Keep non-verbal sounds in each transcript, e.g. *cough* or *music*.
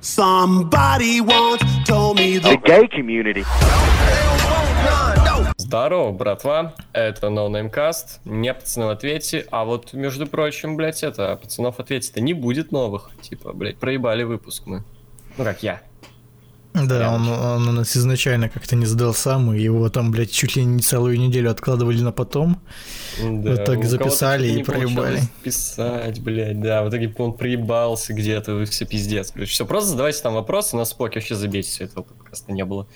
Somebody once told me the gay community. Здорово, братва. Это NoNameCast. Не пацаны в ответе. А вот, между прочим, блядь, это, пацанов в ответе-то не будет новых. Типа, блядь, проебали выпуск мы. Ну, как я. Да, он, он у нас изначально как-то не сдал сам, и его там, блядь, чуть ли не целую неделю откладывали на потом. Да, В итоге записали и не проебали. Писать, блядь, да. В итоге он проебался где-то, вы все пиздец. Короче, все, просто задавайте там вопросы, на споке вообще забейте, все этого подкаста не было.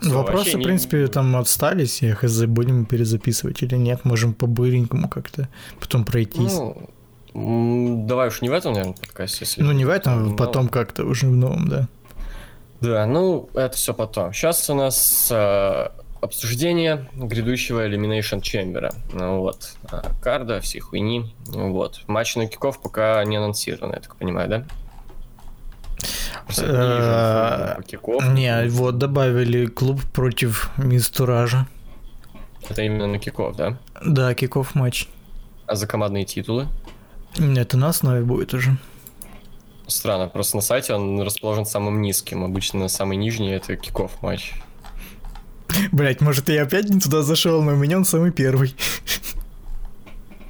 Всё, Вопросы, в не- принципе, там отстались, я хз, будем перезаписывать или нет, можем по-быренькому как-то потом пройтись. Ну, Ну, давай уж не в этом, наверное, подкасте, если... не в этом, Ну, потом как-то уже в новом, да. Да, ну, это все потом. Сейчас у нас э, обсуждение грядущего Elimination Chamber. Ну, вот. э, карда, все хуйни. Ну, Вот. Матч на киков пока не анонсирован, я так понимаю, да? Э, Не, вот добавили клуб против Мизтуража. Это именно на киков, да? Да, kickoff матч. А за командные титулы? Это на основе будет уже. Странно, просто на сайте он расположен самым низким. Обычно самый нижний это kickoff матч. Блять, может я опять не туда зашел, но у меня он самый первый.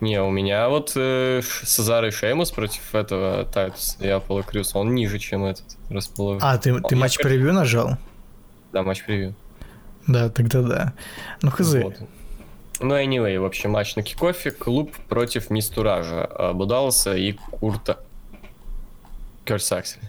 Не, у меня вот э, Сезар и Шеймус против этого Тайтуса и Аполло Крюса, он ниже, чем этот расположен. А, ты, ты матч превью нажал? Да, матч превью. Да, тогда да. Ну хз. Вот. Ну, anyway, в общем, матч на кикофе. Клуб против Мистуража. а, Будалса и Курта... Кёрс Аксель.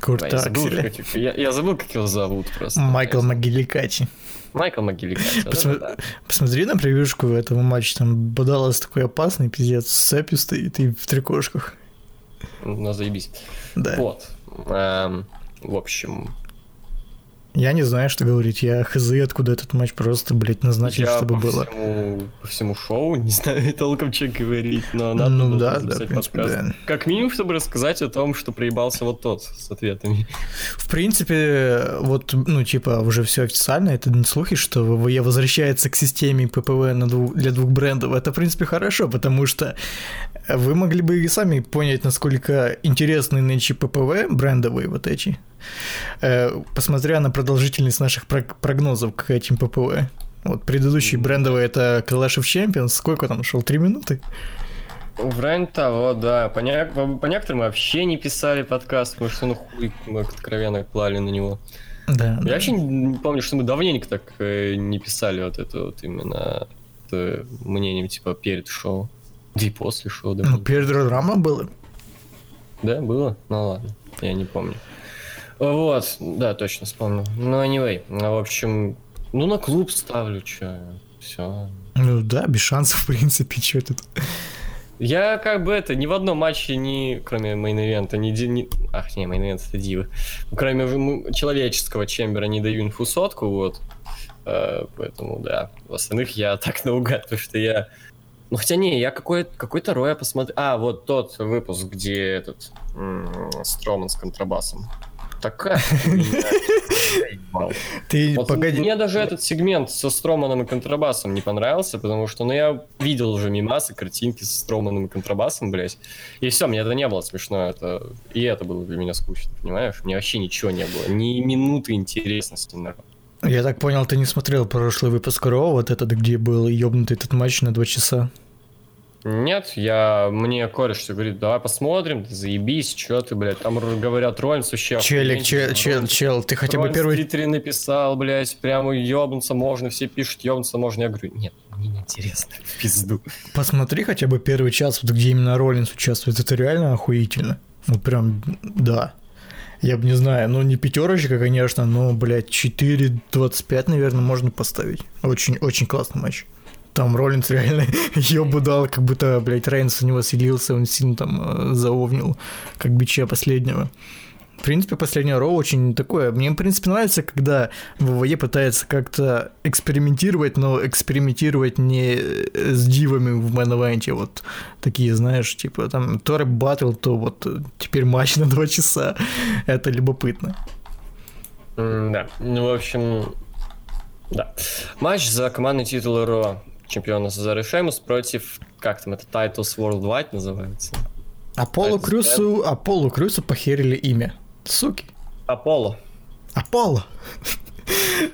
Курт Да, я, забыл, как, я, я забыл, как его зовут просто. Майкл Магиликачи. Майкл Могиликати. Посма- да-да-да. Посмотри на превьюшку этого матча, там Бодалас такой опасный, пиздец, с цепью стоит и в трикошках. Ну, заебись. Да. Вот. Эм, в общем, Я не знаю, что говорить, я хз, откуда этот матч просто, блядь, назначили, я чтобы по было. Всему, по всему шоу *laughs* не знаю толком, что говорить, но надо Ну да, да, принципе, да. Как минимум, чтобы рассказать о том, что проебался вот тот с ответами. В принципе, вот, ну, типа, уже все официально, это не слухи, что ВВЕ возвращается к системе ППВ на двух- для двух брендов. Это, в принципе, хорошо, потому что вы могли бы и сами понять, насколько интересны нынче ППВ, брендовые вот эти, э, посмотря на продолжительность наших прог- прогнозов к этим ППВ. Вот предыдущий брендовый это Clash of Champions, сколько там шел? Три минуты? В районе того, да. По, не- по- некоторым мы вообще не писали подкаст, потому что, ну, хуй, мы откровенно клали на него. Да. Я вообще не помню, что мы давненько так э, не писали вот это вот именно э, мнение, типа, перед шоу. Да и после шоу, да. Ну, перед Рамблом было. Да, было? Ну ладно, я не помню. Вот, да, точно вспомнил. Ну, anyway, ну, в общем, ну на клуб ставлю, чё, все. Ну да, без шансов, *laughs* в принципе, что тут. Я как бы это, ни в одном матче, ни, кроме main event а, ни, ни... Ах, не, main event это дивы. Кроме человеческого chamber а не даю инфу сотку, вот. Э, поэтому, да, в остальных я *laughs* так наугад, потому что я... Ну, хотя не, я какой- какой-то Роя посмотрел... А, вот тот выпуск, где этот м, Строман с контрабасом. Такая. Ты погоди. Мне даже этот сегмент со Строманом и контрабасом не понравился, потому что, ну, я видел уже мимасы, картинки со Строманом и контрабасом, блядь. И все, мне это не было смешно, это... И это было для меня скучно, понимаешь? Мне вообще ничего не было, ни минуты интересности, нахуй. Я так понял, ты не смотрел прошлый выпуск Ро, вот этот, где был ёбнутый этот матч на два часа. Нет, я... Мне кореш что говорит, давай посмотрим, заебись, что ты, блядь, там говорят, Роллинс вообще... Челик, чел, чел, чел, ты хотя бы первый... Твиттере написал, блядь, прямо ёбнуться можно, все пишут, ёбнуться можно. Я говорю, нет, мне не интересно, в пизду. Посмотри хотя бы первый час, вот где именно Роллинс участвует, это реально охуительно. Вот прям, да. Я бы не знаю, ну не пятерочка, конечно, но, блядь, 4.25, наверное, можно поставить. Очень, очень классный матч. Там Роллинс реально *laughs* ёбу дал, как будто, блядь, Рейнс у него селился, он сильно там э, заовнил, как бича последнего. В принципе, последнее Роу очень такое. Мне, в принципе, нравится, когда ВВЕ пытается как-то экспериментировать, но экспериментировать не э, с дивами в мэн Вот такие, знаешь, типа там то рэп баттл, то вот теперь матч на два часа. Это любопытно. Да, ну, в общем, да. Матч за командный титул RAW чемпиона Сезара Шеймус против, как там это, Titus Worldwide называется? Аполло Крюсу, Аполло Крюсу похерили имя. Суки. Аполло. Аполло.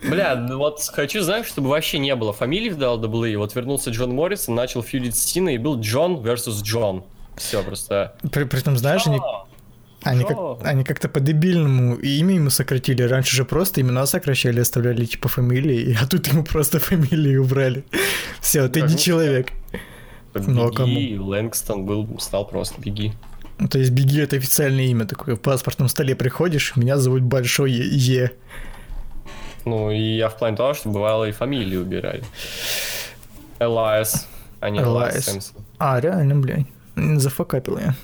Бля, ну вот хочу, знаешь, чтобы вообще не было фамилий в WWE. Вот вернулся Джон Моррисон, начал фьюдить с Синой, и был Джон versus Джон. Все просто. При, при этом, знаешь, они, они, как, они как-то по-дебильному имя ему сократили. Раньше же просто имена сокращали, оставляли типа фамилии, *laughs* а тут ему просто фамилии убрали. Все, ты не ну, человек. Ну, а кому? Беги, Лэнгстон был, стал просто Беги. Ну, То есть Беги это официальное имя такое. В паспортном столе приходишь, меня зовут Большой Е. Ну, и я в плане того, что бывало и фамилии убирали. Элайас, а не Элайас. Сэмпсон. А, реально, блядь. Зафакапил я.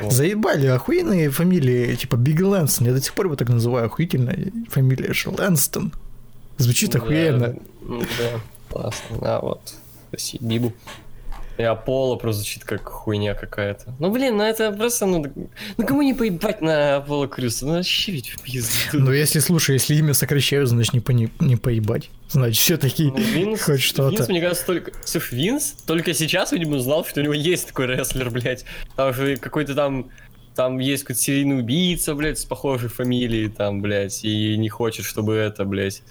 Вот. Заебали, охуенные фамилии, типа Биг Лэнгстон. Я до сих пор его так называю, охуительная фамилия же Лэнгстон. Звучит Да, охуенно. ну Да, классно. А, вот. Спасибо, Бибу. И Аполло просто звучит как хуйня какая-то. Ну, блин, ну это просто, ну, ну кому не поебать на Аполло Крюса? Ну, вообще ведь в пизду. Но если, слушай, если имя сокращают, значит не, пони- не поебать. Значит, все-таки Ну, Винс, хоть что-то. Винс, мне кажется, только... Слушай, Винс только сейчас, видимо, узнал, что у него есть такой рестлер, блядь. Там же какой-то там... Там есть какой-то серийный убийца, блядь, с похожей фамилией, там, блядь, и не хочет, чтобы это, блядь,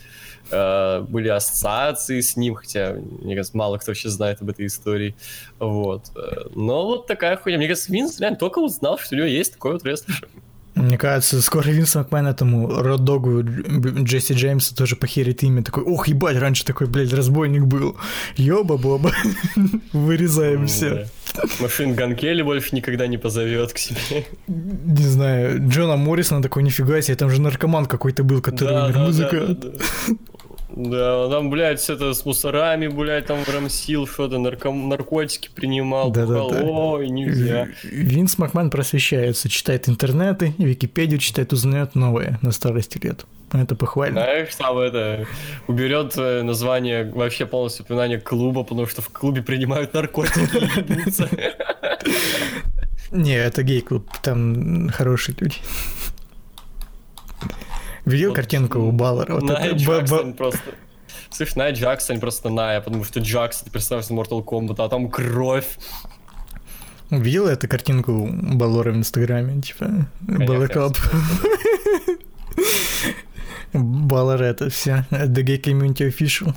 были ассоциации с ним, хотя, мне кажется, мало кто вообще знает об этой истории. Вот. Э, Но вот такая хуйня. Мне кажется, Винс реально только узнал, что у него есть такой вот рестлер. Мне кажется, скоро Винс Макмен этому роддогу Дж- Джесси Джеймса тоже похерит имя. Такой, ох, ебать, раньше такой, блядь, разбойник был. Ёба-боба. *laughs* Вырезаем все. Да. Машин Ган Келли больше никогда не позовет к себе. Не знаю, Джона Моррисона такой, нифига себе, там же наркоман какой-то был, который Да, умер. да, Музыка. да, да, да. Да, там, блядь, все это с мусорами, блядь, там рамсил, что-то, нарком... наркотики принимал, Да, да, бухал. да. Ой, нельзя. Винс Макмен просвещается, читает интернеты, Википедию читает, узнает новое на старости лет. Это похвально. Знаешь, там это уберет э, название вообще полностью упоминание клуба, потому что в клубе принимают наркотики и. *laughs* Не, это гей-клуб, там хорошие люди. Видел Вот, картинку у Балора? Вот Найя это Джаксон просто... Слышь, Найя Джаксон просто Ная, потому что Джаксон, ты представляешь, Mortal Kombat, а там кровь. Видел эту картинку у Балора в Инстаграме? Типа, Balor Club. Баллер это все. The Gay Community Official.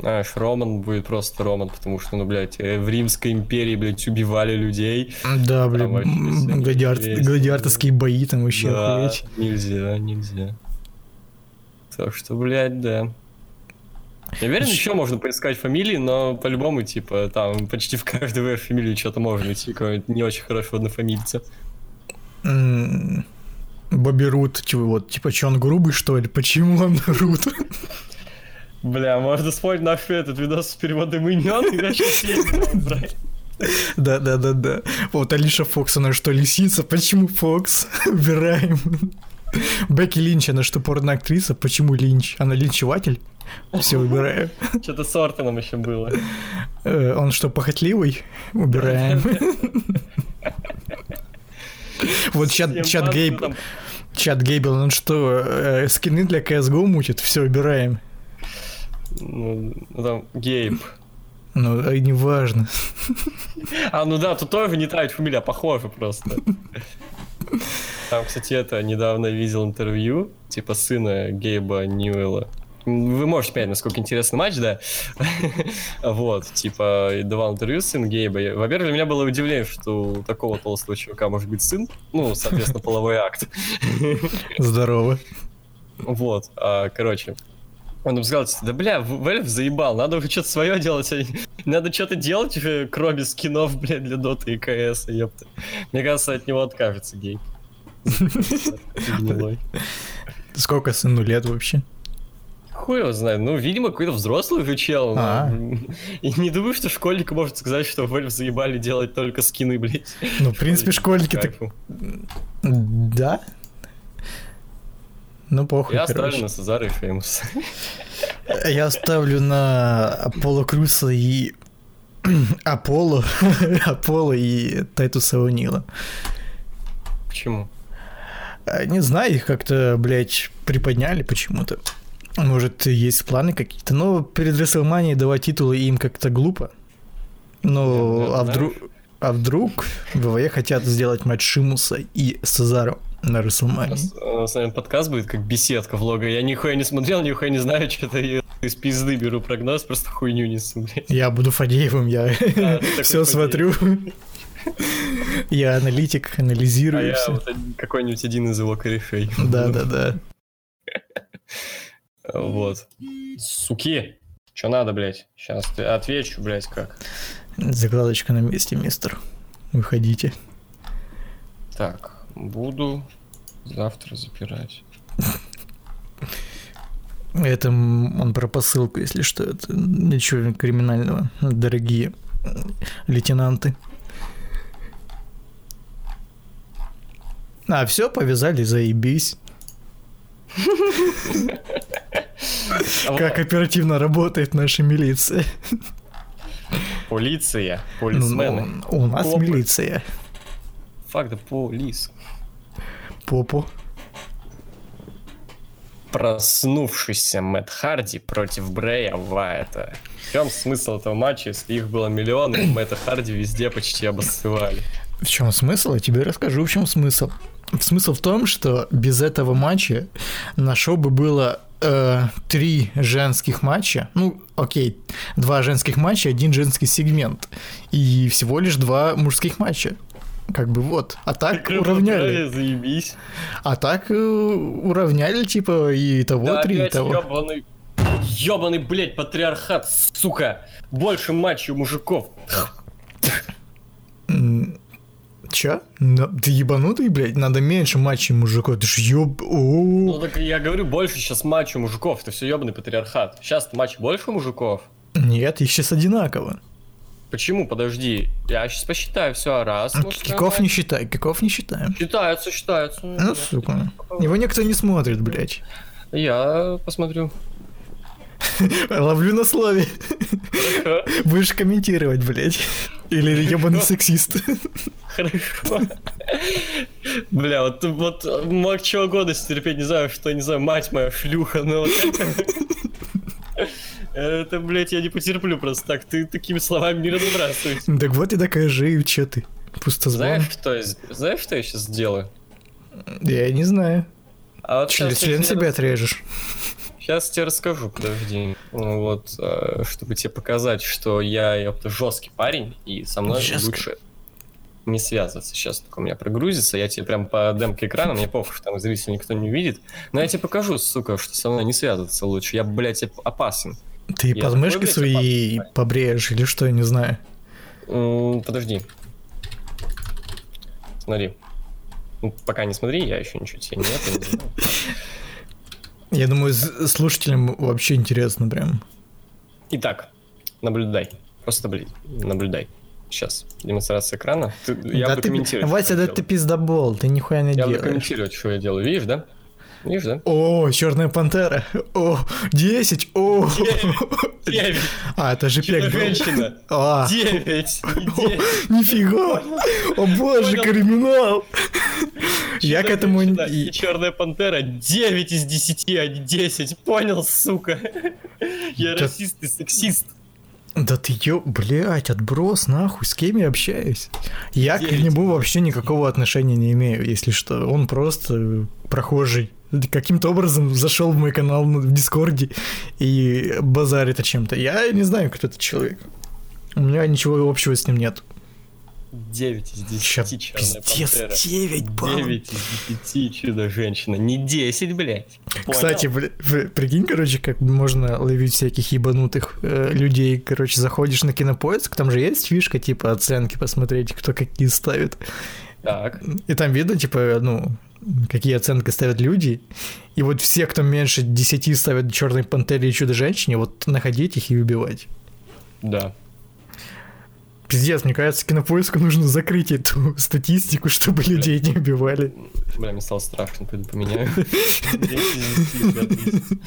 Знаешь, Роман будет просто Роман, потому что, ну, блядь, э, в Римской империи, блядь, убивали людей. Да, блин, вообще всё гладиар- гладиаторские бои там вообще да, охуеть. нельзя, нельзя. Так что, блядь, да. Я уверен, еще можно поискать фамилии, но по-любому, типа, там почти в каждой *laughs* фамилии что-то можно найти, какого-нибудь не очень хорошего однофамильца. Бобби Рут, типа, вот, типа, че он грубый, что ли? Почему он *laughs* Рут? Бля, можно спорить наш этот видос с переводом имен, и брать. *laughs* Да, да, да, да. Вот Алиша Фокс, она что, лисица? Почему Фокс? *laughs* Убираем. Бекки Линч, она что, порно-актриса? Почему Линч? Она линчеватель? Все, убираем. *laughs* Что-то с Ортоном еще было. Э, Он что, похотливый? Убираем. Вот чат, чат Гейб, чат Гейбл, он что, э, скины для CSGO мутит? Все, убираем. Ну, ну, там, Гейб. Ну, а неважно. А, ну да, тут тоже не та ведь фамилия, а похоже просто. Там, кстати, это, недавно видел интервью, типа, сына Гейба Ньюэлла. Вы можете понять, насколько интересный матч, да? Вот, типа, давал интервью сын Гейба. Во-первых, для меня было удивление, что у такого толстого чувака может быть сын. Ну, соответственно, половой акт. Здорово. Вот, а, короче. Он сказал, да бля, Valve заебал, надо уже что-то свое делать, а *laughs* надо что-то делать, уже, кроме скинов, *laughs* блядь, для Доты и КС, ёпта. Мне кажется, от него откажется гей. *laughs* Сколько сыну лет вообще? Хуй его знает, ну, видимо, какой-то взрослый уже чел. А. И не думаю, что школьник может сказать, что Valve заебали делать только скины, блядь. Ну, в принципе, школьники так... Да? Ну, похуй, Я короче. ставлю на Сезаро и Шеймус. Я ставлю на Аполло Круса и... *clears throat* Аполло, *laughs* Аполло и Тайтуса О'Нила. Почему? А, Не знаю, их как-то, блядь, приподняли почему-то. Может, есть планы какие-то. Но перед Рестлманией давать титулы им как-то глупо. Ну, а вдруг... А вдруг ВВЕ хотят сделать матч Шимуса и Сезаро? На Расселмане. У нас, у нас, наверное, подкаст будет как беседка влога. Я нихуя не смотрел, нихуя не знаю, *laughs* что-то я из пизды беру прогноз, просто хуйню несу, блядь. Я буду Фадеевым, я *laughs* все смотрю. Я аналитик, А анализирую я все. вот какой-нибудь один из его корешей. Да, да, да. *laughs* Вот. Суки. Что надо, блядь? Сейчас отвечу, блядь, как. Закладочка на месте, мистер. Выходите. Так, буду завтра запирать. Это он про посылку, если что. Это ничего криминального, дорогие лейтенанты. А, все, повязали, заебись. *laughs* Как оперативно работает наша милиция. Полиция, Ну, полисмены. ну, у нас милиция. Факт да полис. Попу. Проснувшийся Мэтт Харди против Брея Вайта. В чем смысл этого матча, если их было миллион, и Мэтта Харди везде почти обоссывали? В чем смысл? Я тебе расскажу, в чем смысл. Смысл в том, что без этого матча на шоу бы было э, три женских матча. Ну, окей, два женских матча, один женский сегмент. И всего лишь два мужских матча. Как бы вот. А так уравняли. Заебись. А так э, уравняли, типа, и того Да три, и того. ёбаный, ёбаный, блядь, патриархат, сука. Больше у мужиков. Чё? Да, ты ебанутый, блядь? Надо меньше матчей мужиков. Ты ж ёб... Ну так я говорю, больше сейчас матчей мужиков. Это все ёбаный патриархат. Сейчас матч больше мужиков. Нет, их сейчас одинаково. Почему? Подожди. Я сейчас посчитаю все раз. мужской Киков не считай, киков не считаем. Считается, считается. Ну, сука. Его никто не смотрит, блядь. Я посмотрю. *laughs* Ловлю на слове. Будешь комментировать, блядь. Или ебаный сексист. Хорошо. Бля, вот, вот мог чего года терпеть, не знаю, что, не знаю, мать моя шлюха, но вот это... Блядь, я не потерплю просто так. Ты такими словами не разбрасывайся. Так вот и докажи, и чё ты? Пустозвон. Знаешь, что я, знаешь, что я сейчас сделаю? Я не знаю. А вот Член, я член тебе отрежешь. Сейчас тебе расскажу, подожди. Ну Вот, э, чтобы тебе показать, что я, ёпта, жесткий парень, и со мной Жёсткий. лучше не связываться. Сейчас только у меня прогрузится, я тебе прям по демке экрана, мне похуй, что там зритель никто не увидит. Но я тебе покажу, сука, что со мной не связываться лучше. Я, блядь, оп- опасен. Ты Я подмышки свои опасный побреешь или что, я не знаю. М, Подожди. Смотри. Ну, пока не смотри, я еще ничего тебе нет. я. Я думаю, слушателям вообще интересно прям. Итак, наблюдай. Просто, блядь, наблюдай. Сейчас, демонстрация экрана. Ты- я да буду ты, комментировать. Вася, да я ты делаю. пиздобол, ты нихуя не Я буду делаешь. комментировать, что я делаю. Видишь, да? Видишь, да? О, черная пантера. О, 10. О. Девять. А, это же пек. Женщина. А, Девять. не о, девять. нифига. О боже, Понял. криминал. Я к этому... И- черная пантера 9 из 10, а не 10. Понял, сука? Я Да- расист и сексист. Да ты ё, блядь, отброс, нахуй, с кем я общаюсь? Я к Девять. нему вообще никакого отношения не имею, если что. Он просто прохожий. Каким-то образом зашел в мой канал на- в Дискорде и базарит о чем-то. Я не знаю, кто этот человек. У меня ничего общего с ним нет. 9 из 10 Ща, черная пиздец, пантера. 9 баллов. 9 из 10 чудо-женщина. Не 10, блядь. Понял? Кстати, бля, прикинь, короче, как можно ловить всяких ебанутых э, людей. Короче, заходишь на кинопоиск, там же есть фишка, типа, оценки посмотреть, кто какие ставит. Так. И там видно, типа, ну, какие оценки ставят люди. И вот все, кто меньше 10 ставят Черной Пантере и Чудо-женщине, вот находить их и убивать. Да. Пиздец, мне кажется, кинопоиску нужно закрыть эту статистику, чтобы людей не убивали. Бля, мне стало страшно, пойду поменяю. 10 из 10, отлично.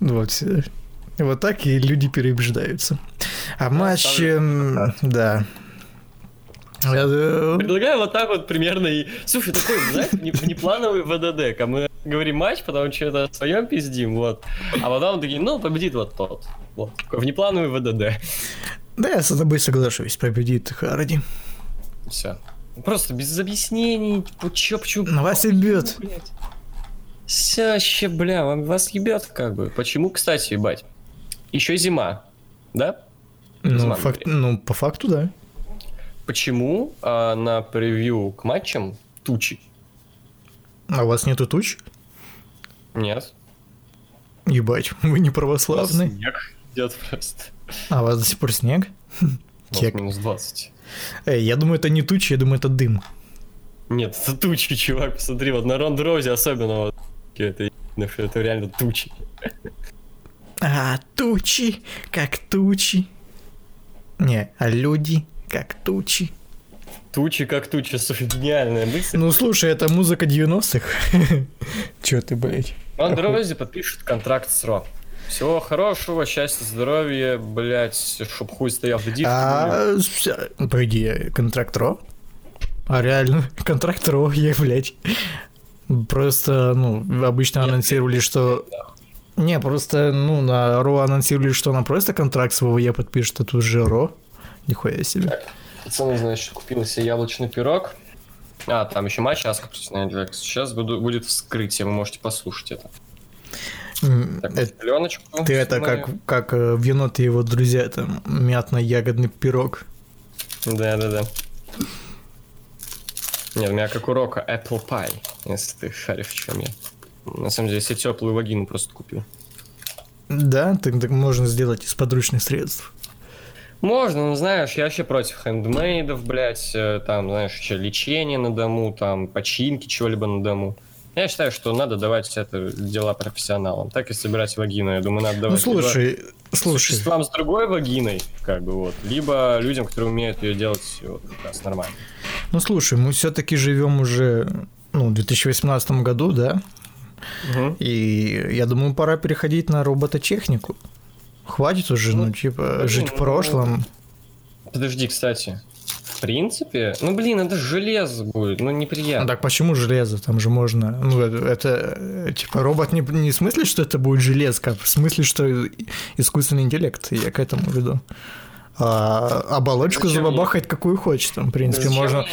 Вот. всё. Вот так и люди переубеждаются. А матч, эм, да. Э, Предлагаю вот так вот примерно и... Слушай, такой, знаешь, не- внеплановый ВДД. а Мы говорим матч, потом что-то своем пиздим, вот. А потом такие, ну, победит вот тот. Вот. Такой внеплановый ВДД. Да, я с тобой соглашусь, победит Харди. Все. Просто без объяснений, типа, чё, почему... На вас ебет. Вся вообще, бля, вам- вас ебет как бы. Почему, кстати, ебать? Еще зима, да? Ну, Зима, факт- блин. ну, по факту, да. Почему а, на превью к матчам тучи? А у вас нету туч? Нет. Ебать, *laughs* вы не православный. Снег идет просто. А у вас до сих пор снег? *laughs* Кек. минус 20. Эй, я думаю, это не тучи, я думаю, это дым. Нет, это тучи, *laughs* чувак, посмотри, вот на Рондрозе особенно вот это, это реально тучи. А, тучи, как тучи. Не, а люди, как тучи. Тучи как тучи, слушай, гениальная мысль. Ну, слушай, это музыка 90-х. *laughs* Чё ты, блядь? Рондрозе подпишет контракт с Ро. Всего хорошего, счастья, здоровья, блять, чтоб хуй стоял в. А, погоди, контракт Ро? А реально, *laughs* контракт Ро, *laughs* я, блядь. Просто, ну, обычно анонсировали, что... Не, просто, ну, на Ро анонсировали, что она просто контракт с ВВЕ подпишет, а тут же Ро. Нихуя себе. Пацаны, значит, купил себе яблочный пирог. А, там еще матч Аска против. Сейчас буду, будет вскрытие, вы можете послушать это. Так, э, вот, пленочку. Ты это как, как э, в енот и его друзья, там, мятно-ягодный пирог. Да, да, да. Нет, у меня как урока Apple Pie, если ты шаришь, в чем я. На самом деле, я себе теплую вагину просто купил. Да, так, так можно сделать из подручных средств. Можно, но знаешь, я вообще против хендмейдов, блядь, э, там, знаешь, еще лечение на дому, там, починки чего-либо на дому. Я считаю, что надо давать это дела профессионалам. Так и собирать вагину, я думаю, надо Ну давать либо слушай, слушай, существам с другой вагиной, как бы вот, либо людям, которые умеют ее делать вот, как раз нормально. ну слушай, мы все-таки живем уже, ну, в 2018 году, да? И я думаю, пора переходить на робототехнику. Хватит уже, ну, Ну, типа, блин, жить в ну, прошлом. Подожди, кстати. В принципе, ну блин, это железо будет, ну Ну, неприятно. так почему железо? Там же можно... Ну, это, это, э, типа, робот не, не в смысле, что это будет железка, а в смысле, что искусственный интеллект, я к этому веду. А оболочку Зачем забабахать какую хочешь, там, в принципе, Зачем можно... мне-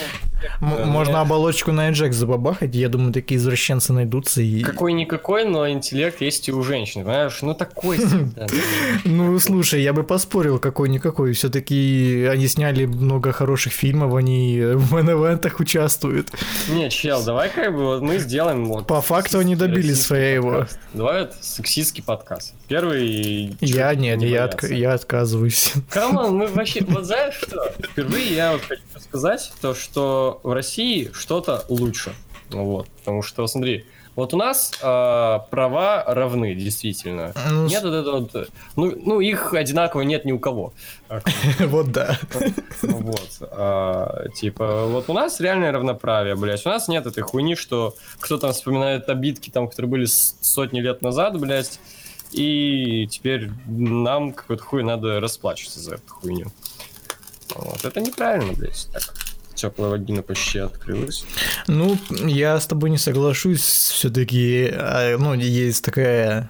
можно оболочку на Nginx забабахать, я думаю, такие извращенцы найдутся и... Какой-никакой, но интеллект есть и у женщин, понимаешь? Ну такой. *laughs* Ну, слушай, я бы поспорил, какой-никакой. Все-таки они сняли много хороших фильмов, они в main event ах участвуют. Не, чел, давай как бы мы сделаем вот... По факту они добились своего. Давай сексистский подкаст. Первый... Я нет, не я, отказываюсь. Come on, мы вообще, вот знаешь что? Впервые я вот хочу сказать то, что в России что-то лучше. Вот, потому что, смотри, вот у нас а, права равны, действительно. Ну, Нет вот этого вот, ну, ну, их одинаково нет ни у кого. А, *laughs* Вот да. ну, Вот, а, типа, вот у нас реальное равноправие, блядь. У нас нет этой хуйни, что кто там вспоминает обидки, там, которые были сотни лет назад, блядь, и теперь нам какой-то хуй надо расплачиваться за эту хуйню. Вот, это неправильно, блядь, так. Теплая вагина почти открылась. Ну, я с тобой не соглашусь. Все-таки, ну, есть такая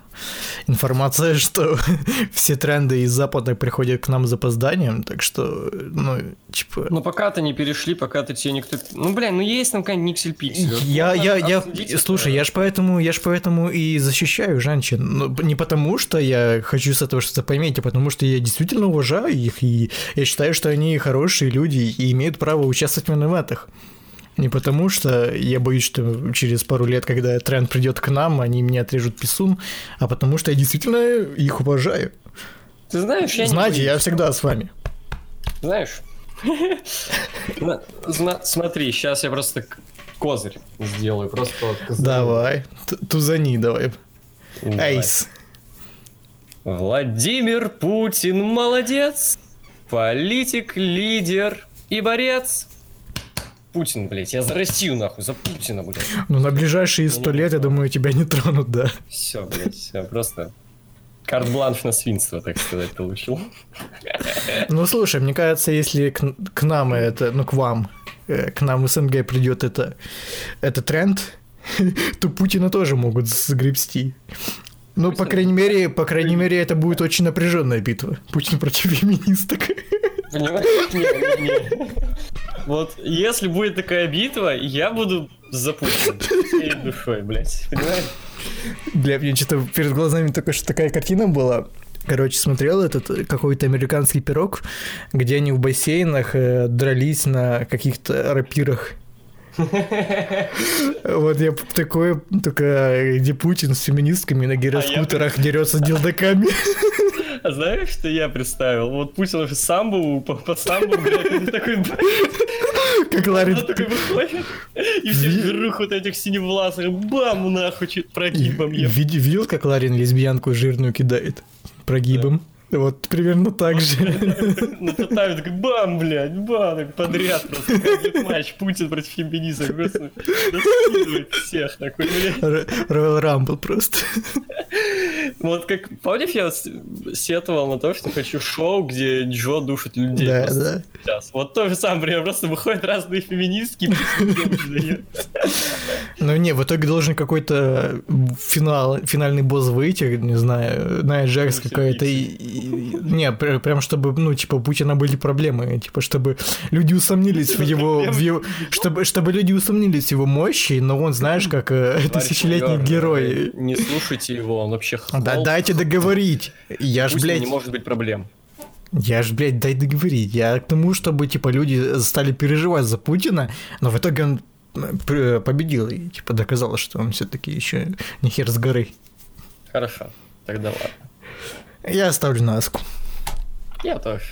информация, *laughs* что *laughs* все тренды из Запада приходят к нам с запозданием, так что, ну, типа... Но пока ты не перешли, пока ты тебе никто... Ну, блин, ну есть там какая-нибудь Никсель Пиксель. Я, я, я, слушай, я ж поэтому, я ж поэтому и защищаю женщин. Ну, не потому, что я хочу с этого что-то поиметь, а потому что я действительно уважаю их, и я считаю, что они хорошие люди и имеют право участвовать в ивентах. Не потому, что я боюсь, что через пару лет, когда тренд придет к нам, они мне отрежут писун, а потому что я действительно их уважаю. Ты знаешь, я не Знаете, я боюсь. всегда с вами. Знаешь? *laughs* На- зна- Смотри, сейчас я просто козырь сделаю. Просто. Давай, тузани давай. Давай. Эйс. Владимир Путин молодец, политик, лидер и борец. Путин, блядь, я за Россию нахуй, за Путина, блядь. Ну, на ближайшие сто лет, я думаю, тебя не тронут, да. Все, блядь, все, просто карт-бланш на свинство, так сказать, получил. Ну, слушай, мне кажется, если к, к нам это, ну, к вам, э, к нам в СНГ придет это, это тренд, *laughs* то Путина тоже могут сгребсти. Ну, по крайней мере, по крайней мере, это будет очень напряженная битва. Путин против феминисток. Понимаешь? Не, не, не. Вот если будет такая битва, я буду за Путина всей душой, блядь. Понимаешь? Бля, мне что-то перед глазами только что такая картина была. Короче, смотрел этот какой-то американский пирог, где они в бассейнах э, дрались на каких-то рапирах. Вот я такое, только где Путин с феминистками на гироскутерах дерется дилдаками. А знаешь, что я представил? Вот Путин уже самбо, по, блядь, он такой, Как выходит, и все вверх вот этих синевласых, бам, нахуй, прогибом Видел, как Ларин лесбиянку жирную кидает? Прогибом. Вот примерно так же. На татами такой бам, блядь, бам, подряд просто. Матч Путин против феминизма. Просто всех такой, блядь. Royal Rumble просто. Вот как, помнишь, я сетовал на то, что хочу шоу, где Джо душит людей. Да, да. сейчас. Вот то же самое, просто выходят разные феминистки, Ну не, в итоге должен какой-то финал, финальный босс выйти, не знаю, Найя Джакс Брюс какая-то. И, и- не, пр- прям чтобы, ну, типа, у Путина были проблемы, типа, чтобы люди усомнились в его, в его- чтобы, чтобы люди усомнились в его мощи, но он, знаешь, как э, тысячелетний герой. Не слушайте его, он вообще Да дайте договорить. Я ж, блядь, не может быть проблем. я ж, блядь, дай договорить. Я к тому, чтобы, типа, люди стали переживать за Путина, но в итоге он э, победил и, типа, доказал, что он все-таки еще не хер с горы. Хорошо, тогда ладно. Я ставлю на Аску. Я тоже.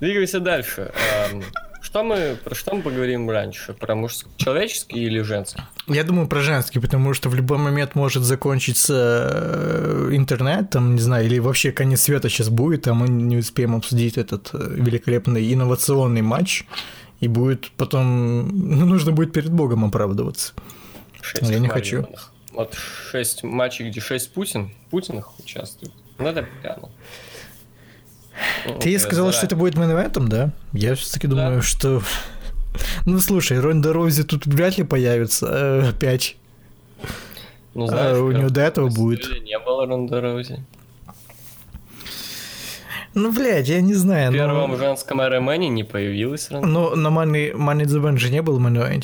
Двигаемся дальше. Эм, Что мы, про что мы поговорим раньше? Про мужской, человеческий или женский? Я думаю про женский, потому что в любой момент может закончиться э, интернет, там, не знаю, или вообще конец света сейчас будет, а мы не успеем обсудить этот э, великолепный инновационный матч, и будет потом, ну, нужно будет перед Богом оправдываться. Шесть Я не Марьиновых. Вот шесть матчей, где шесть Путин, Путиных участвует. Ну, это прямо. Ну, Ты я сказал, что это будет main, да? Я все-таки думаю, что... Ну, слушай, Ронда Роузи тут вряд ли появится э, опять. Ну, а знаешь, у как него до этого будет. Не было Ронда Роузи. Ну, блядь, я не знаю. В но- первом женском Рамбле не появилась Ронда. Но на Money, Money in the Bank же не был main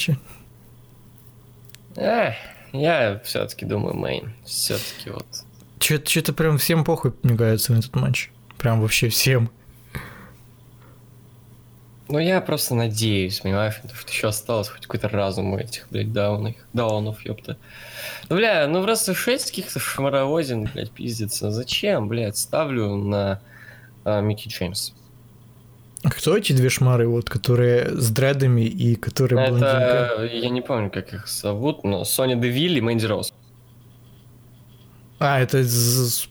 Эх, я все-таки думаю, мейн. Все-таки вот. Что-то прям всем похуй, мне кажется, на этот матч. Прям вообще всем. Ну, я просто надеюсь, понимаешь, что еще осталось хоть какой-то разум у этих, блядь, даунов, даунов, ёпта. Ну, бля, ну просто шесть каких-то шмаровозин, блядь, пиздится. Зачем, блядь, ставлю на а, Микки Джеймс. Кто эти две шмары, вот, которые с дредами и которые блондинка? Это, я не помню, как их зовут, но Соня Девиль и Мэнди Роуз. А, это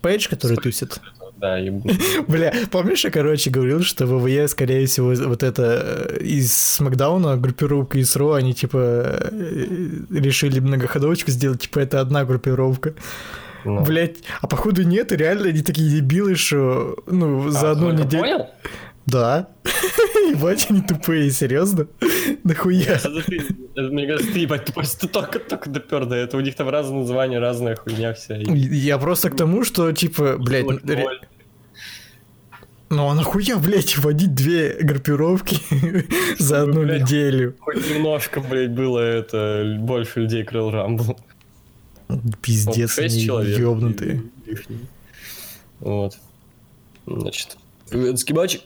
Пейдж, который тусит? Да, ебу. *laughs* Бля, помнишь, я, короче, говорил, что ВВЕ, скорее всего, вот это э, из Смакдауна группировка из Ро, они, типа, э, решили многоходовочку сделать, типа, это одна группировка. Ну. Блять, а походу нет, и реально они такие дебилы, что, ну, за А, одну ты это неделю... понял? Да. *laughs* Ебать, они тупые, серьезно? *laughs* Нахуя? Мне кажется, ты, ебать, ты только, только допер до этого. У них там разные названия, разная хуйня вся. Я просто к тому, что, типа, блядь, ну а нахуя, блядь, вводить две группировки *laughs* за одну неделю? Хоть немножко, блядь, было это больше людей крыл Рамбл. Пиздец, Шесть они человек. ёбнутые. Вот. Значит, матч.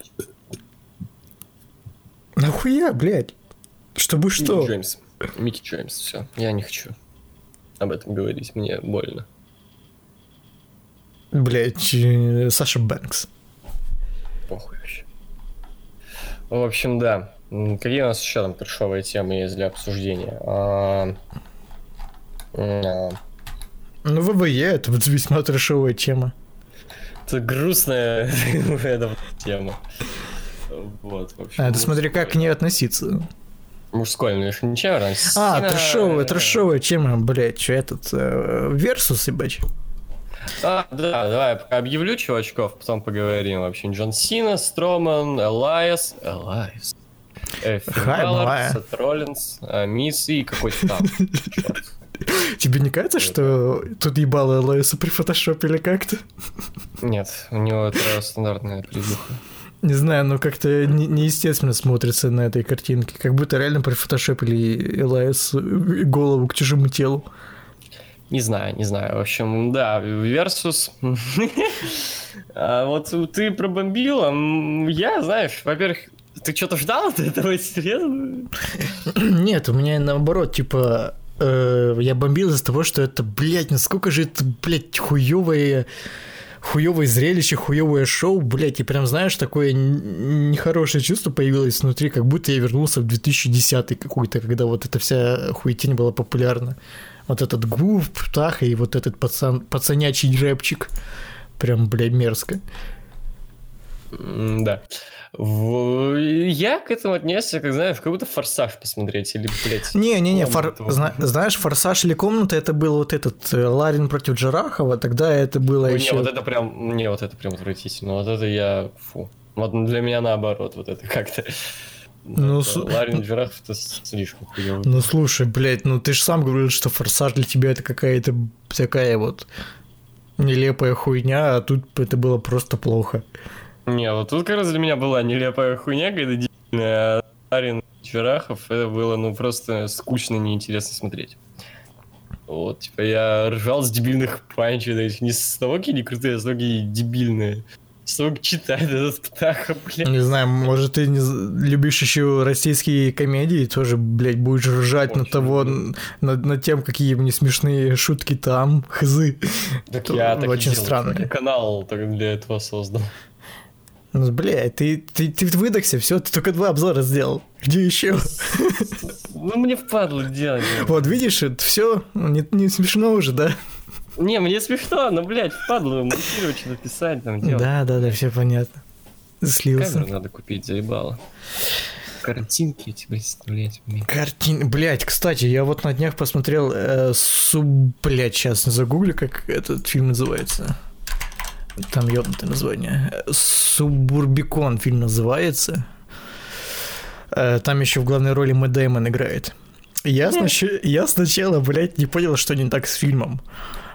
Нахуя, блядь? Чтобы что? Микки Джеймс. Микки Джеймс, все. Я не хочу об этом говорить, мне больно. Блядь, э, Саша Бэнкс. Похуй вообще. В общем, да. Какие у нас еще там трешовые темы есть для обсуждения? А, а, Ну, ВВЕ, это весьма трешовая тема. Это грустная *laughs* эта тема. Вот, в общем. А, ты смотри, как к ней относиться. Мужской, ну, конечно, ничего, раньше. А, трешовая, трешовая тема, блядь, что этот, э, Версус, ебать. А, да, давай я пока объявлю чувачков, потом поговорим. В общем, Джон Сина, Строман, Элайас, Элайас. Э, Финн Хай, Балор, малая. Сет Роллинс, э, Мисс и какой-то там. *laughs* *laughs* Тебе не кажется, что тут ебало Лоиса прифотошопили как-то? Нет, у него это стандартная придуха. Не знаю, но как-то не- неестественно смотрится на этой картинке. Как будто реально прифотошопили Элайс голову к чужому телу. Не знаю, не знаю. В общем, да, Versus. *laughs* А вот ты пробомбил, а м, я, знаешь, во-первых, ты что-то ждал от этого, серьезно? *clears throat* Нет, у меня наоборот, типа, э, я бомбил из-за того, что это, блядь, насколько же это, блядь, хуёвое, хуёвое зрелище, хуёвое шоу, блядь, и прям, знаешь, такое нехорошее чувство появилось внутри, как будто я вернулся в 2010 какой-то, когда вот эта вся хуетень была популярна. Вот этот гуф, птаха и вот этот пацан, пацанячий рэпчик. Прям, блядь, мерзко. Да. В- Я к этому отнесся, как знаешь, как будто форсаж посмотреть или, блядь. Не-не-не, фор- зна- знаешь, «Форсаж» или «Комната» это был вот этот э, Ларин против Джарахова, тогда это было Ой, еще... Не, вот это прям, не, вот это прям отвратительно. Вот это я, фу. Вот для меня наоборот, вот это как-то. Ну, Это с- Ларин Джираф это слишком хуёво. Ну слушай, блядь, ну ты же сам говорил, что «Форсаж» для тебя это какая-то такая вот нелепая хуйня, а тут это было просто плохо. Не, вот тут как раз для меня была нелепая хуйня, когда дебильная, а Ларин Джирахов, это было, ну, просто скучно, неинтересно смотреть. Вот, типа, я ржал с дебильных панчей, есть не с какие они крутые, а с того, какие дебильные. С того, как читает этот птаха, блядь. Не знаю, может ты не любишь еще российские комедии, тоже, блядь, будешь ржать на Очень того, над, над тем, какие мне смешные шутки там, *laughs* хзы. Так я так очень странно. Канал так для этого создал. Ну, блядь, ты, ты, ты выдохся, все, ты только два обзора сделал. Где еще? Ну, мне впадло делать. Вот, видишь, это все не, не смешно уже, да? Не, мне смешно, но, блядь, впадло монтировать, что-то писать, там, делать. Да, да, да, все понятно. Слился. Камеру надо купить, заебало. Картинки эти, блядь, вставлять. блин. Картин, блять, кстати, я вот на днях посмотрел, э, суб, блять, сейчас загуглю, как этот фильм называется. Там ёбнутое название. Субурбикон фильм называется. Э, там еще в главной роли Мэтт Дэймон играет. Я, снач- я сначала, блядь, не понял, что не так с фильмом.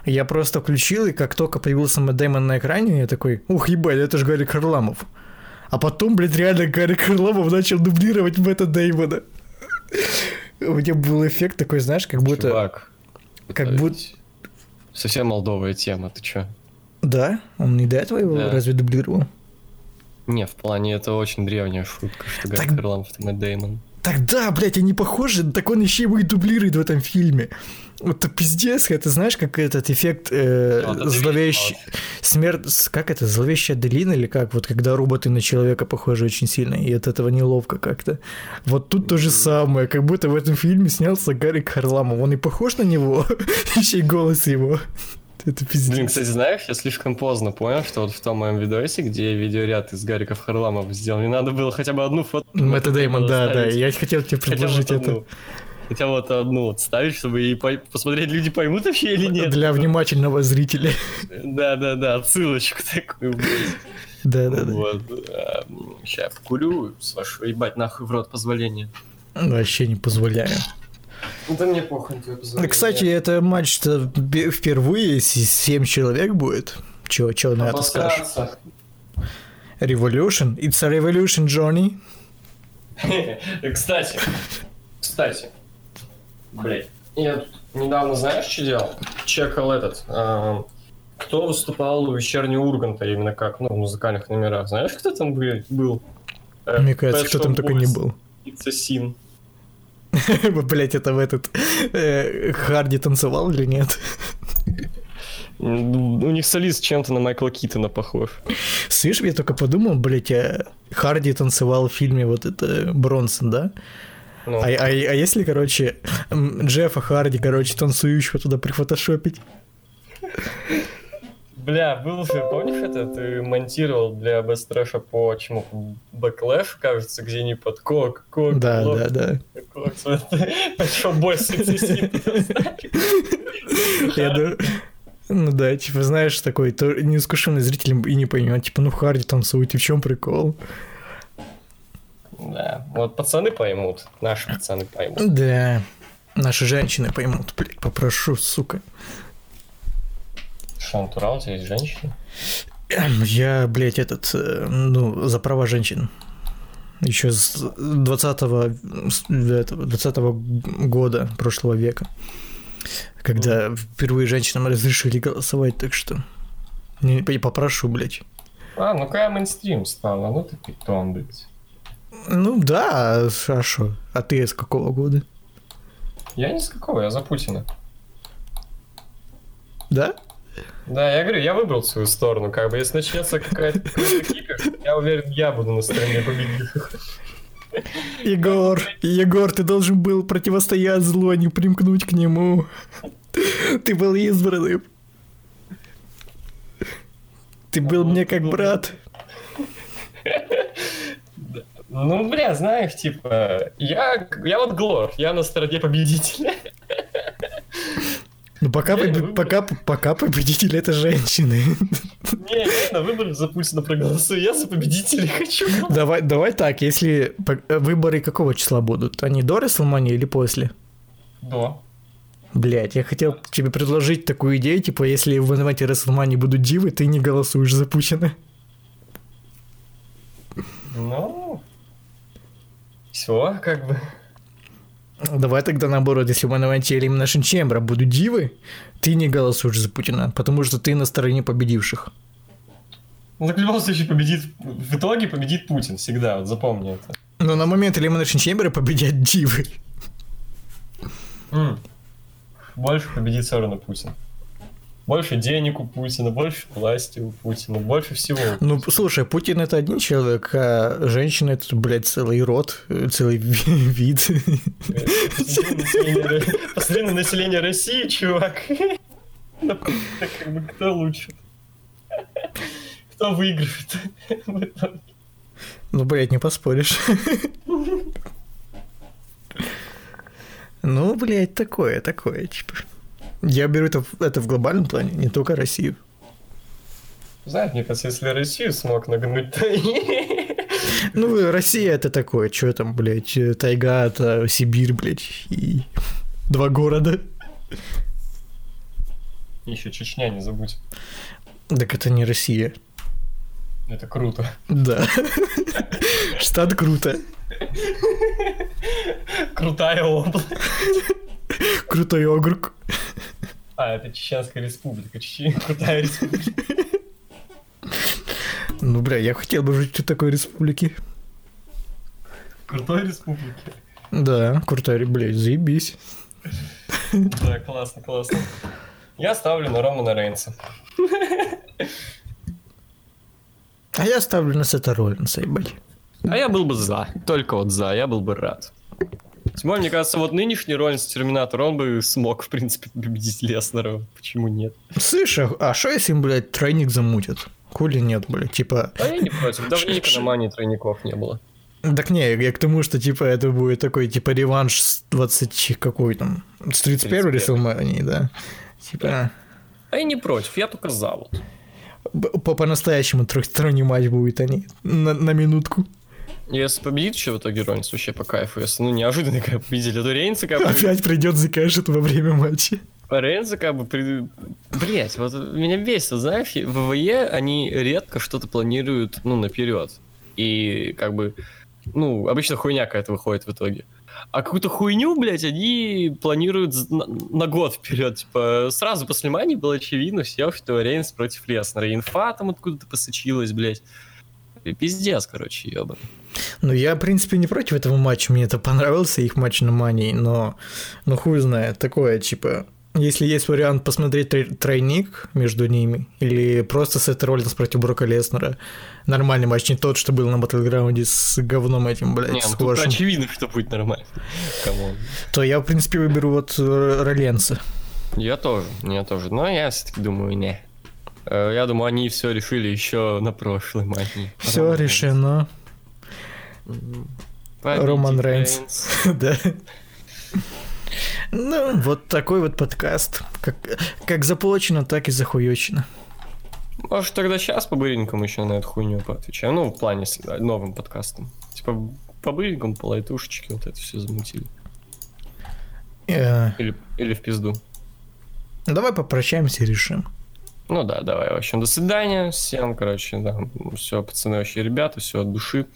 Я просто включил, и как только появился Мэтт Дэймон на экране, я такой, ух, ебать, это же Гарри Харламов. А потом, блядь, реально Гарри Харламов начал дублировать Мэтта Дэймона. У меня был эффект такой, знаешь, как будто... Чувак. как будто- Совсем молдовая тема, ты чё? Да? Он не до этого его Да. разве дублировал? Не, в плане это очень древняя шутка, что Гарри Так- Харламов это Мэтт Дэймон. Так да, блядь, они похожи, так он еще его и дублирует в этом фильме. Вот это пиздец, это знаешь, как этот эффект э, Вот зловещий... Смерть... Как это? Зловещая долина или как? Вот когда роботы на человека похожи очень сильно, и от этого неловко как-то. Вот тут то же самое, как будто в этом фильме снялся Гарри Харламов. Он и похож на него, *laughs* еще и голос его. *laughs* Это пиздец. Блин, кстати, знаешь, я слишком поздно понял, что вот в том моем видосе, где видеоряд из Гариков Харламов сделал, не надо было хотя бы одну фото. Мэтта Дэймон, да, да, я хотел тебе Хотя предложить вот это. одну. Хотя вот одну вот ставить, чтобы и по- посмотреть, люди поймут вообще или нет. Для внимательного зрителя. Да-да-да, отсылочку такую, блядь. Да, да, да. Вот. Сейчас покурю, с вашего ебать нахуй в рот позволения. Вообще не позволяю. Да мне похуй, тебе Кстати, это матч-то впервые, с- семь человек будет. Чё, чё на это скажешь? Revolution? It's a revolution, Johnny. *laughs* Кстати, кстати, блять, я тут недавно, знаешь, что делал? Чекал этот, а, кто выступал у вечернего Урганта именно как, ну, в музыкальных номерах. Знаешь, кто там блядь, был? Э, Мне кажется, кто там только не был. It's a Sin. *laughs* Блять, это в этот э, Харди танцевал или нет? У них солист чем-то на Майкла Китона похож. Слышь, я только подумал, блять, а Харди танцевал в фильме вот это Бронсон, да? Ну, А, а, а если, короче, Джеффа Харди, короче, танцующего туда прифотошопить? Бля, был же, помнишь это? Ты монтировал для Trash по чему? Backlash, кажется, где они под кок, кок, Да, лок, да, да. кок, *laughs* бой с Я ду- Ну да, типа, знаешь, такой то неискушенный зритель и не поймет, типа, ну Харди танцует, и в чем прикол? Да, вот пацаны поймут, наши пацаны поймут. Да, наши женщины поймут, блядь, попрошу, сука. Что, натурал, тебя есть женщина? Я, блядь, этот, э, ну, за права женщин. Еще с 20 этого, 20 года прошлого века. Когда впервые женщинам разрешили голосовать, так что... Не, и попрошу, блядь. А, ну какая мейнстрим стала, ну ты питон, блядь. Ну да, а шо? А ты с какого года? Я ни с какого, я за Путина. Да? Да, я говорю, я выбрал свою сторону, как бы, если начнется какая-то кипиш, я уверен, я буду на стороне победителя. Егор, Егор, ты должен был противостоять злу, а не примкнуть к нему. Ты был избранным. Ты был мне как брат. Ну, бля, знаешь, типа, я, я вот Глор, я на стороне победителя. Ну пока, побе- пока, пока победитель это женщины. Не, на выборах за Путина проголосую, я за победителя хочу. Давай, давай так, если выборы какого числа будут? Они до Рестлмании или после? Да. Блять, я хотел тебе предложить такую идею, типа, если в инвенте Рестлмании будут дивы, ты не голосуешь за Путина. Ну, все, как бы. Давай тогда наоборот, если в инвенте Elimination Chamber будут дивы, ты не голосуешь за Путина, потому что ты на стороне победивших. Ну, так в любом случае победит, в итоге победит Путин всегда, вот запомни это. Но на момент Elimination Chamber победят дивы. М. Больше победит все равно Путин. Больше денег у Путина, больше власти у Путина, больше всего. Ну, слушай, Путин это один человек, а женщина это, блядь, целый род, целый ви- вид. Посмотри на население России, чувак. Ну, бы кто лучше? Кто выиграет? в итоге? Ну, блядь, не поспоришь. Ну, блядь, такое, такое, типа. Я беру это, в- это в глобальном плане, не только Россию. Знаешь, мне кажется, если Россию смог нагнуть, то. *laughs* Ну, Россия это такое, что там, блядь, тайга, это Сибирь, блядь, и два города. Еще Чечня, не забудь. Так это не Россия. Это круто. Да. *laughs* Штат круто. Крутая область. Крутой округ. А, это Чеченская республика. Чечен... *laughs* Крутая республика. Ну, бля, я хотел бы жить в такой республике. Крутой республики. Да, крутой, блядь, заебись. Да, классно, классно. Я ставлю на Романа Рейнса. А я ставлю на Сета Роллинса, ебать. А я был бы за. Только вот за. Я был бы рад. Тем более, мне кажется, вот нынешний Роллинс Терминатор, он бы смог, в принципе, победить Леснера. Почему нет? Слышь, а что если им, блядь, тройник замутят? Хули нет, блядь, типа... А я не против. Давненько на Мане тройников не было. Так не, я к тому, что, типа, это будет такой, типа, реванш с 20... Какой там? С 31 31. Рестлмании, да? Типа... А я не против, я только за вот. По-настоящему трехсторонний матч будет они на, на минутку. Если победит еще в итоге Роллинс, вообще по кайфу. Если, ну, неожиданно как победили, то Рейнса как бы... Опять придет закажет во время матча. Рейнса как бы... При... Блять, вот меня бесит, знаешь, в ВВЕ они редко что-то планируют, ну, наперед. И как бы... Ну, обычно хуйня какая-то выходит в итоге. А какую-то хуйню, блядь, они планируют на, на год вперед. Типа, сразу после Мани было очевидно все, что Рейнс против Леснера. Инфа там откуда-то посочилась, блядь. И Пиздец, короче, ебаный. Ну, я, в принципе, не против этого матча. Мне это понравился, их матч на Мании, но... Ну, хуй знает. Такое, типа... Если есть вариант посмотреть трой- тройник между ними, или просто Сет Роллинс против Брока Леснера, нормальный матч, не тот, что был на Battleground е с говном этим, блядь, Не, ну тут очевидно, что будет нормально. Come on. то я, в принципе, выберу вот э, Роллинса. Я тоже, я тоже. Но я все-таки думаю, не. Э, Я думаю, они все решили еще на прошлой матче. Все решено. Роман Рейнс. *laughs* Да. Ну, вот такой вот подкаст. Как, как заплачено, так и захуечено. Может, тогда сейчас по быренькам еще на эту хуйню поотвечаем. Ну, в плане с э, новым подкастом. Типа, по быренькам, по лайтушечке вот это все замутили. Э, Или, или в пизду. давай попрощаемся и решим. Ну да, давай, в общем, до свидания всем, короче, да, все, пацаны, вообще, ребята, все от души,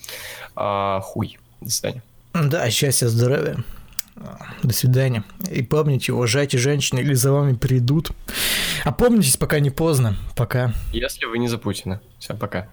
а, хуй, до свидания. Да, счастья, здоровья. До свидания. И помните, уважайте женщин, или за вами придут. А помнитесь, пока не поздно. Пока. Если вы не за Путина. Все, пока.